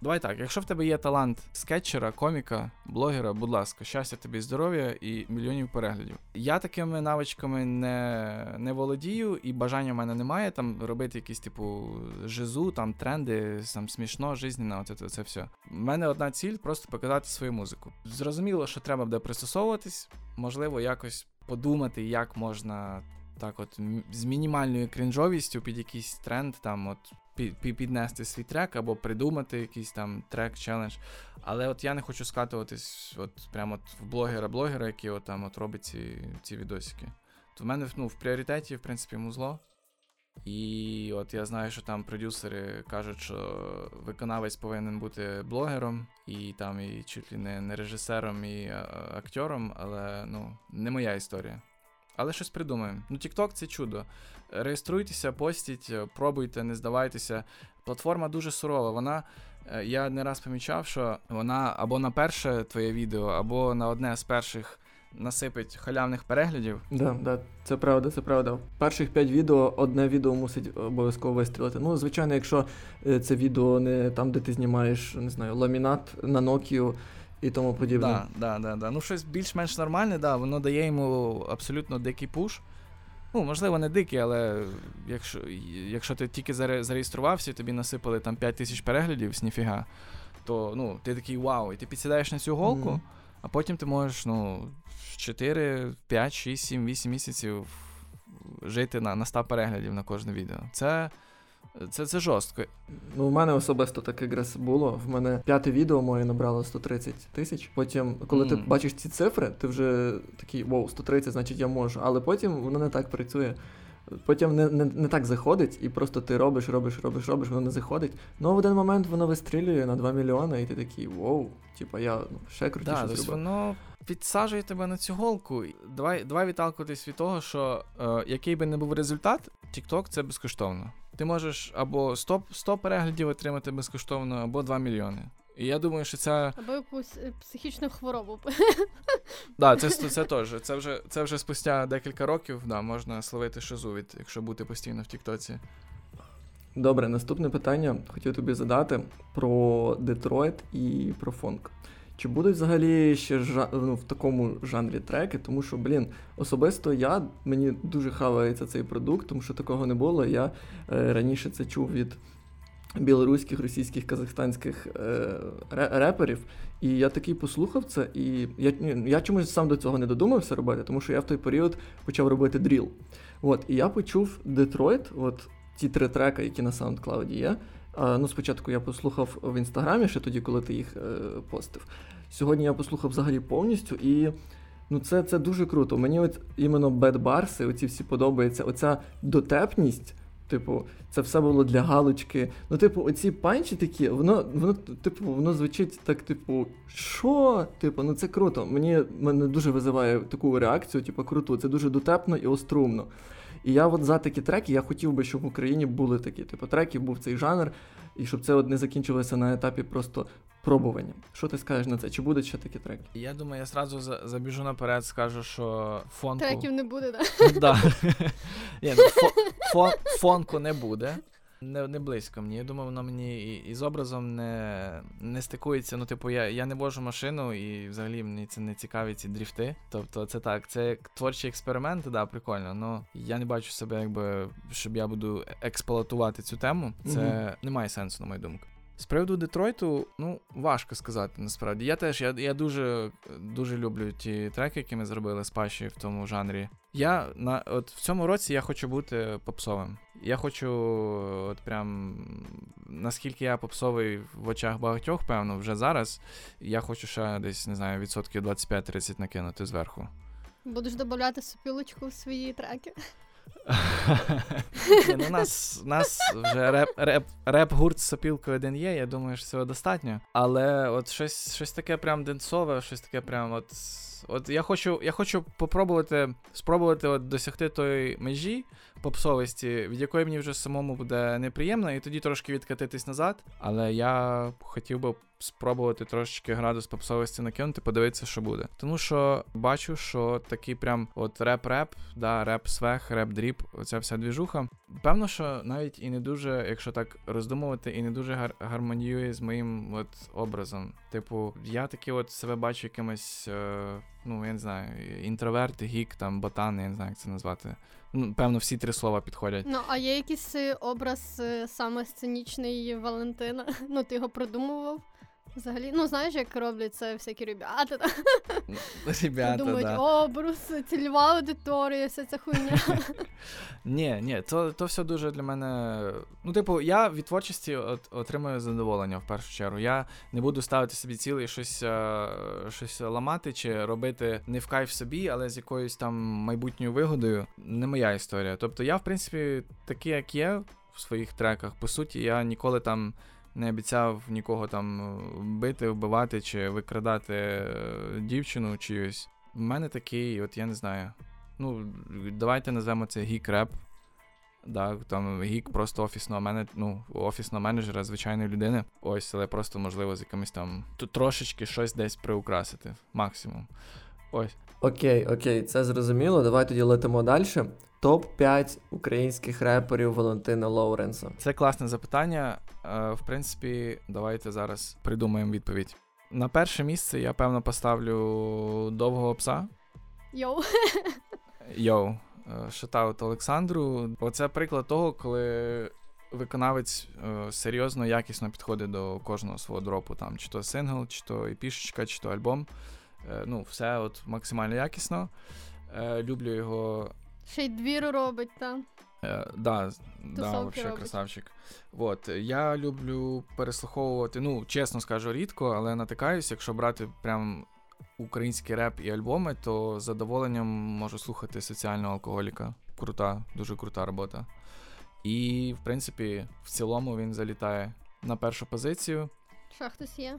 Давай так, якщо в тебе є талант скетчера, коміка, блогера, будь ласка, щастя тобі, здоров'я і мільйонів переглядів. Я такими навичками не не володію, і бажання в мене немає там робити якісь, типу, жизу, там тренди, там смішно, жизненно, оце, це все. У мене одна ціль просто показати свою музику. Зрозуміло, що треба буде пристосовуватись, можливо, якось подумати, як можна так, от з мінімальною крінжовістю під якийсь тренд, там, от пі- пі- піднести свій трек або придумати якийсь там трек, челендж. Але от я не хочу скатуватись от прямо от в блогера-блогера, який от там от робить ці, ці відосики. То в мене ну, в пріоритеті, в принципі, музло. І от я знаю, що там продюсери кажуть, що виконавець повинен бути блогером, і там і чуть ли не, не режисером, і а, актором, але ну, не моя історія. Але щось придумаємо. Ну, TikTok це чудо. Реєструйтеся, постіть, пробуйте, не здавайтеся. Платформа дуже сурова. Вона, е, я не раз помічав, що вона або на перше твоє відео, або на одне з перших насипить халявних переглядів. Да, да, це правда, це правда. Перших п'ять відео одне відео мусить обов'язково вистрілити. Ну, звичайно, якщо е, це відео не там, де ти знімаєш, не знаю, ламінат на Nokia і тому подібне. Да, да, да, да. Ну, щось більш-менш нормальне, да, воно дає йому абсолютно дикий пуш. Ну, можливо, не дикий, але якщо якщо ти тільки зареєструвався і тобі насипали там 5 тисяч переглядів з ніфіга, то ну, ти такий вау, і ти підсідаєш на цю голку, Мгм. а потім ти можеш ну, 4, 5, 6, 7, 8 місяців жити на, на 100 переглядів на кожне відео. Це, це, це жорстко. Ну, у мене особисто так якраз було. В мене п'яте відео моє набрало 130 тисяч. Потім, коли ти бачиш ці цифри, ти вже такий вау, 130, значить я можу. Але потім воно не так працює. Потім не, не, не так заходить, і просто ти робиш, робиш, робиш, робиш, воно не заходить. Ну, в один момент воно вистрілює на 2 мільйони, і ти такий вау, типа я ну, ще крутіше Да, тобто зробив. воно підсаджує тебе на цю голку. Давай, давай відталкуватись від того, що е, який би не був результат, TikTok це безкоштовно. Ти можеш або 100, 100 переглядів отримати безкоштовно, або 2 мільйони. І я думаю, що це. Або якусь е, психічну хворобу. Да, це, це, це теж. Це вже, це вже спустя декілька років да, можна словити шизу від, якщо бути постійно в Тіктоці. Добре, наступне питання хотів тобі задати про Детройт і про фонк. Чи будуть взагалі ще жа- ну, в такому жанрі треки? Тому що, блін, особисто я мені дуже хавається цей продукт, тому що такого не було. Я е, раніше це чув від білоруських, російських, казахстанських е, реперів. І я такий послухав це, і я, я чомусь сам до цього не додумався робити, тому що я в той період почав робити дріл. От, і я почув Детройт, от ті три трека, які на SoundCloud є. Ну, спочатку я послухав в інстаграмі, ще тоді, коли ти їх е, постив. Сьогодні я послухав взагалі повністю, і ну, це, це дуже круто. Мені от іменно бедбарси, оці всі подобаються. Оця дотепність. Типу, це все було для галочки. Ну, типу, оці панчі такі, воно, воно, типу, воно звучить так, типу, що? Типу, ну це круто. Мені мене дуже визиває таку реакцію, типу, круто. Це дуже дотепно і острумно. І я от за такі треки, я хотів би, щоб в Україні були такі, типу, треки, був цей жанр, і щоб це от не закінчилося на етапі просто пробування. Що ти скажеш на це? Чи будуть ще такі треки? Я думаю, я зразу забіжу наперед, скажу, що фонку. Треків не буде, да? Да. <laughs> Ні, ну, фо- фон- фонку не буде. Не, не близько мені. Я думаю, вона мені і, і з образом не, не стикується. Ну, типу, я, я не вожу машину, і взагалі мені це не цікаві ці дріфти. Тобто, це так, це як експерименти, експеримент, да, прикольно. але я не бачу себе, якби щоб я буду експлуатувати цю тему. Це угу. не має сенсу, на мою думку. З приводу Детройту, ну, важко сказати насправді. Я теж я, я дуже, дуже люблю ті треки, які ми зробили з Паші в тому жанрі. Я на от в цьому році я хочу бути попсовим. Я хочу, от прям наскільки я попсовий в очах багатьох, певно, вже зараз. Я хочу ще десь, не знаю, відсотків 25-30 накинути зверху. Будеш додати сопілочку в свої треки. Ну, нас, нас вже реп, реп, реп-гурт з сопілкою один є, я думаю, що цього достатньо. Але от щось, щось таке прям денсове, щось таке прям от. От я хочу, я хочу попробувати спробувати от досягти тої межі попсовості, від якої мені вже самому буде неприємно, і тоді трошки відкатитись назад. Але я хотів би спробувати трошечки градус попсовості накинути, подивитися, що буде. Тому що бачу, що такий прям от реп-реп, да, реп- swag, реп- drip, оця вся двіжуха. Певно, що навіть і не дуже, якщо так роздумувати, і не дуже гар- гармоніює з моїм от образом. Типу, я таки от себе бачу якимось, е, ну я не знаю, інтроверт, гік, там, ботан, я не знаю, як це назвати. Ну, певно, всі три слова підходять. Ну, а є якийсь е, образ е, саме сценічний Валентина? <laughs> Ну, ти його придумував? Взагалі, ну знаєш, як роблять це всякі ребята. Ребята, Думають, да. обрус, цільова аудиторія, вся ця хуйня. <laughs> Ні, ні, то, то все дуже для мене. Ну, типу, я від творчості от, отримую задоволення в першу чергу. Я не буду ставити собі цілий щось, е, щось ламати чи робити не в кайф собі, але з якоюсь там майбутньою вигодою. Не моя історія. Тобто я, в принципі, такий, як є в своїх треках. По суті, я ніколи там. Не обіцяв нікого там бити, вбивати чи викрадати е, дівчину чиюсь. У мене такий, от я не знаю. Ну, давайте назвемо це гік-реп. Да, там гік просто офісного мене, ну, офісного менеджера, звичайної людини. Ось, але просто можливо з якимось там трошечки щось десь приукрасити. Максимум. Ось. Окей, окей, це зрозуміло. Давай тоді летимо далі. Топ 5 українських реперів Валентина Лоуренса. Це класне запитання. Е, в принципі, давайте зараз придумаємо відповідь. На перше місце я певно поставлю довгого пса. Йоу. Йоу, шатаут Олександру. Оце приклад того, коли виконавець е, серйозно, якісно підходить до кожного свого дропу. Там, чи то сингл, чи то епішечка, чи то альбом. Е, ну, все от максимально якісно. Е, люблю його. Ще й двір робить там. Е, да, да, вообще красавчик. От, я люблю переслуховувати, ну, чесно скажу, рідко, але натикаюсь, якщо брати прям український реп і альбоми, то з задоволенням можу слухати соціального алкоголіка. Крута, дуже крута робота. І, в принципі, в цілому він залітає на першу позицію. Ще хтось є.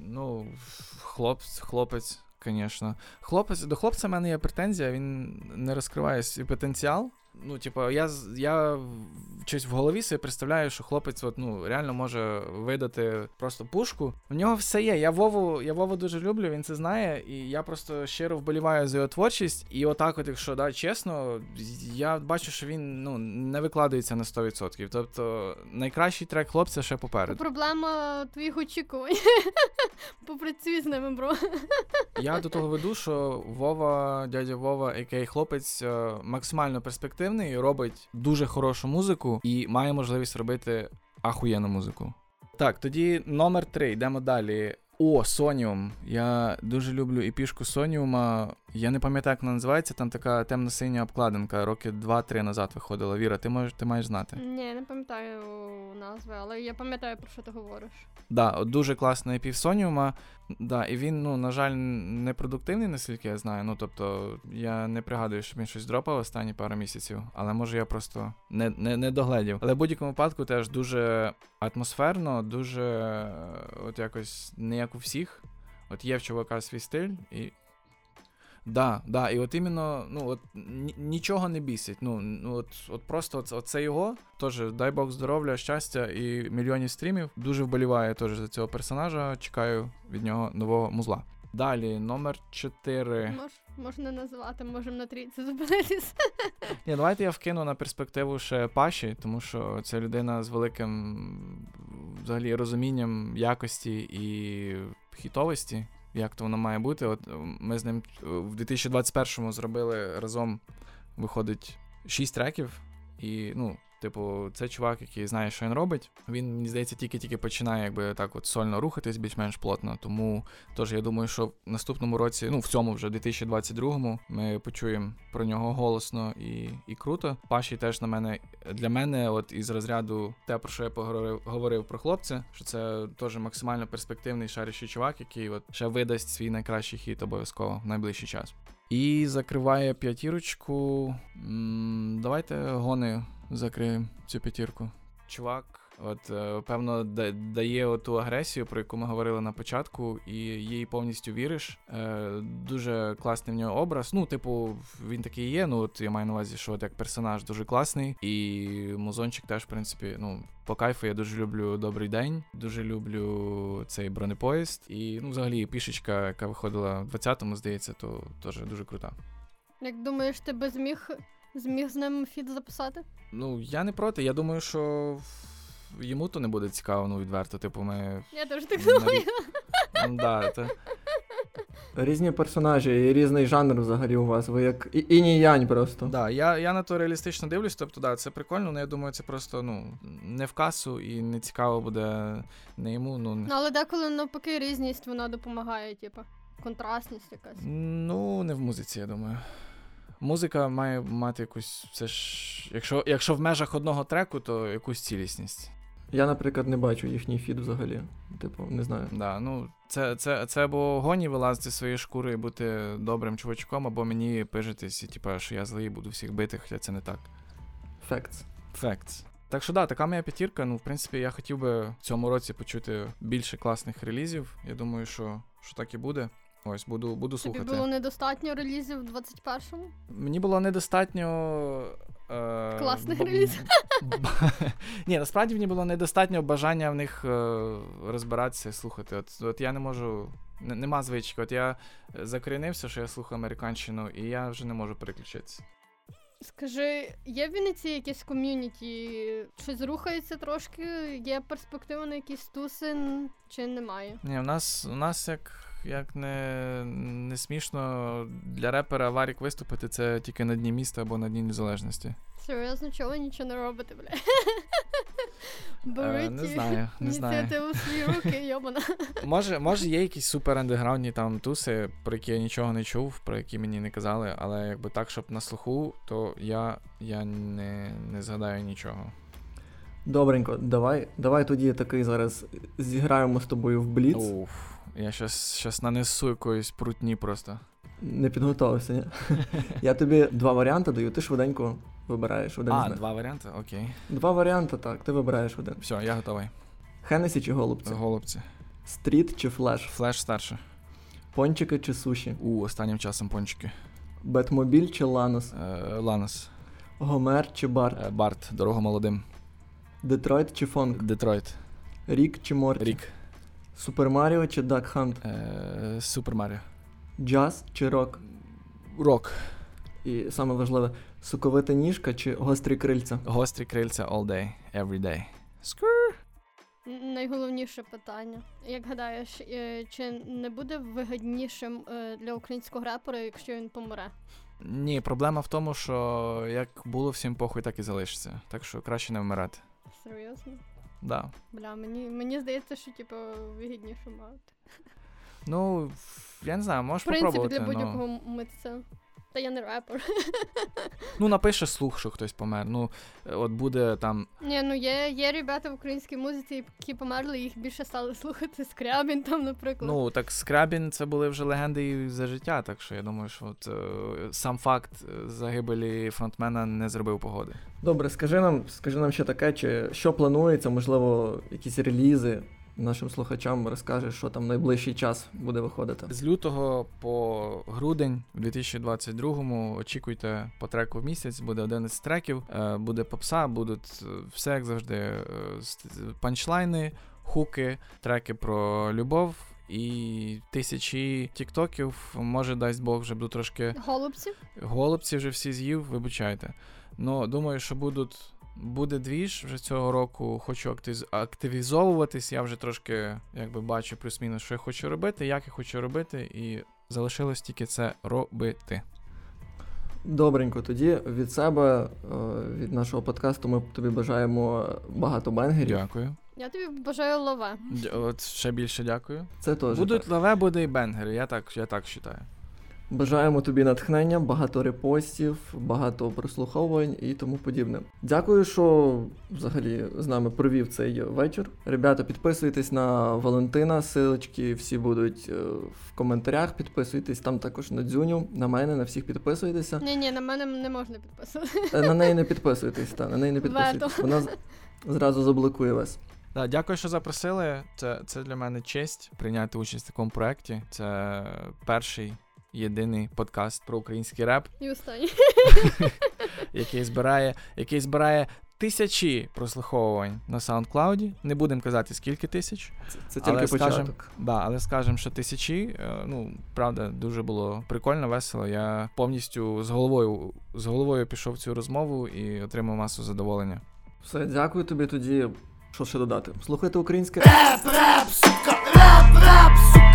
Ну, хлопець, хлопець, звісно. Хлопець, до хлопця в мене є претензія, він не розкриває свій потенціал. Ну, типу, я, я щось в голові собі представляю, що хлопець от, ну, реально може видати просто пушку. У нього все є. Я Вову, я Вову дуже люблю, він це знає, і я просто щиро вболіваю за його творчість. І отак, от, якщо да, чесно, я бачу, що він ну, не викладається на 100%. Тобто найкращий трек хлопця ще попереду. Проблема твоїх очікувань. <laughs> Попрацюй з ними, бро. Я до того веду, що Вова, дядя Вова, який хлопець, е, максимально перспективний, робить дуже хорошу музику і має можливість робити ахуєнну музику. Так, тоді номер три, йдемо далі. О, Соніум. Я дуже люблю і пішку Соніума. Я не пам'ятаю, як вона називається, там така темно-синя обкладинка, роки 2-3 назад виходила. Віра, ти можеш, ти маєш знати. Ні, не пам'ятаю назви, але я пам'ятаю, про що ти говориш. Да, от дуже класний епів Соніума. Да, і він, ну, на жаль, непродуктивний, наскільки я знаю. Ну, тобто, я не пригадую, щоб він щось дропав останні пару місяців, але може я просто не, не, не догледів. Але в будь-якому випадку теж дуже атмосферно, дуже е, от якось не як у всіх. От є в чувака свій стиль, і. Да, да, і от іменно, ну от нічого не бісить. Ну, ну от, от просто от, оце його. Теж дай Бог здоров'я, щастя і мільйонів стрімів. Дуже вболіваю теж за цього персонажа. Чекаю від нього нового музла. Далі, номер 4. Мож, можна назвати, можемо на трійці зупинитись. <laughs> Ні, давайте я вкину на перспективу ще Паші, тому що це людина з великим взагалі розумінням якості і хітовості, як то воно має бути. От е, ми з ним е, в 2021-му зробили разом, виходить, 6 треків, і ну. Типу, це чувак, який знає, що він робить. Він, мені здається, тільки-тільки починає якби так от сольно рухатись більш-менш плотно. Тому теж я думаю, що в наступному році, ну в цьому вже 2022-му, ми почуємо про нього голосно і, і круто. Паші теж на мене для мене, от із розряду те, про що я поговорив говорив про хлопця, що це теж максимально перспективний шарящий чувак, який от ще видасть свій найкращий хіт обов'язково в найближчий час. І закриває п'ятірочку. Давайте гони закриємо цю п'ятірку. Чувак, от е, певно, дає ту агресію, про яку ми говорили на початку, і їй повністю віриш. Е, Дуже класний в нього образ. Ну, типу, він такий є. Ну, от я маю на увазі, що от як персонаж дуже класний. І музончик теж, в принципі, ну, по кайфу я дуже люблю добрий день, дуже люблю цей бронепоїзд. І ну, взагалі пішечка, яка виходила в 20-му, здається, то теж дуже крута. Як думаєш, ти би зміг, зміг з ним фіт записати? Ну, я не проти. Я думаю, що йому то не буде цікаво, ну відверто. Типу, ми Я теж так думаю. Ну, да, це... Різні персонажі і різний жанр взагалі у вас. Ви як і- інь янь просто. Да, я, я на то реалістично дивлюсь, тобто, да, це прикольно, але я думаю, це просто ну, не в касу і не цікаво буде не йому. Ну, не- Ну, але деколи навпаки різність вона допомагає, типу, контрастність якась. ну, не в музиці, я думаю. Музика має мати якусь. Це ж. Якщо, якщо в межах одного треку, то якусь цілісність. Я, наприклад, не бачу їхній фід взагалі. Типу, не знаю. Да, ну, це, це, це або гоні вилазити з своєї шкури і бути добрим чувачком, або мені пижитись, і типу, що я злий буду всіх бити, хоча це не так. Facts. Facts. Так що да, така моя п'ятірка. Ну, в принципі, я хотів би в цьому році почути більше класних релізів. Я думаю, що, що так і буде. Ось, буду, буду Тобі слухати. було недостатньо релізів в 21-му? Мені було недостатньо. Е, Класних б- релізів. б- <laughs> Ні, насправді мені було недостатньо бажання в них е, розбиратися і слухати. От, от я не можу. н- Нема звички. От я закорінився, що я слухаю американщину, і я вже не можу переключитися. Скажи, є в Вінниці якесь ком'юніті? Щось рухається трошки? Є перспектива на якісь туси чи немає? Ні, у нас, у нас як, як не, не смішно для репера Варік виступити, це тільки на дні міста або на Дні Незалежності. Серйозно, чого ви нічого не робите, бля? Е, Беріть не знаю, не знаю. ініціативу в свої руки, йобана. Може, може, є якісь супер андеграундні там туси, про які я нічого не чув, про які мені не казали, але якби так, щоб на слуху, то я, я не, не згадаю нічого. Добренько, давай, давай тоді такий зараз зіграємо з тобою в бліц. Уф, я щас, щас нанесу якоїсь прутні просто. Не підготувався, ні? <laughs> Я тобі два варіанти даю, ти швиденько вибираєш один з А, них. два варіанти? Окей. Два варіанти, так, ти вибираєш один. Все, я готовий. Хенесі чи голубці? Голубці. Стріт чи флеш? Флеш старше. Пончики чи суші? У, останнім часом пончики. Бетмобіль чи Ланос? Е, Ланос. Гомер чи Барт? Е, Барт, дорога молодим. Детройт чи Фонк? Детройт. Рік чи Морті? Рік. Супер Маріо чи Дак Хант? Е, Супер Маріо. Джаз чи рок? Рок. І саме важливе, соковита ніжка чи гострі крильця? Гострі крильця all day, every day. Н- Найголовніше питання. Як гадаєш, е, чи не буде вигіднішим е, для українського репера, якщо він помре? Ні, проблема в тому, що як було всім похуй, так і залишиться. Так що краще не вмирати. Серйозно? Да. Бля, мені, мені здається, що типу вигідніше мати. Ну, я не знаю, можеш В принципі, попробувати. для ну. будь-якого митця. Та я не репер. <laughs> ну, напише слух, що хтось помер. Ну, е, от буде там. Ні, ну є, є ребята в українській музиці, які померли, їх більше стали <laughs> слухати Скрябін там, наприклад. Ну, так Скрабін це були вже легенди і за життя, так що я думаю, що от, е, сам факт е, загибелі фронтмена не зробив погоди. Добре, скажи нам, скажи нам ще таке, чи що планується, можливо, якісь релізи нашим слухачам розкажеш, що там найближчий час буде виходити. З лютого по грудень в 2022-му очікуйте по треку в місяць, буде 11 треків, е, буде попса, будуть е, все як завжди. е, Панчлайни, хуки, треки про любов і тисячі тіктоків. Може, дасть Бог, вже буду трошки Голубці? голубці вже всі з'їв, вибачайте. Ну, думаю, що будуть. Буде двіж вже цього року. Хочу активізовуватись. Я вже трошки якби бачу плюс-мінус, що я хочу робити, як я хочу робити, і залишилось тільки це робити. Добренько, тоді від себе, е, від нашого подкасту, ми тобі бажаємо багато бенгерів. Дякую. Я тобі бажаю лаве. От ще більше дякую. Це теж. Будуть так. лаве, буде і бенгери. Я так, я так вважаю. Бажаємо тобі натхнення, багато репостів, багато прослуховувань і тому подібне. Дякую, що взагалі з нами провів цей вечір. Ребята, підписуйтесь на Валентина. Силочки всі будуть е, в коментарях. Підписуйтесь там також на дзюню, на мене, на всіх підписуйтеся. Ні, ні, на мене не можна підписувати. Е, На неї не підписуйтесь, та на неї не підписуйтесь. Вона зразу заблокує вас. Да, дякую, що запросили. Це, це для мене честь прийняти участь в такому проєкті. Це перший єдиний подкаст про український реп. І останній. <laughs> який збирає, який збирає тисячі прослуховувань на SoundCloud. Не будемо казати, скільки тисяч. Це, це Але тільки скажем, початок. Да, але скажемо, що тисячі. е, Ну, правда, дуже було прикольно, весело. Я повністю з головою, з головою пішов в цю розмову і отримав масу задоволення. Все, дякую тобі тоді. Що ще додати? Слухайте українське. Рэп, рэп, сука, рэп, рэп, сука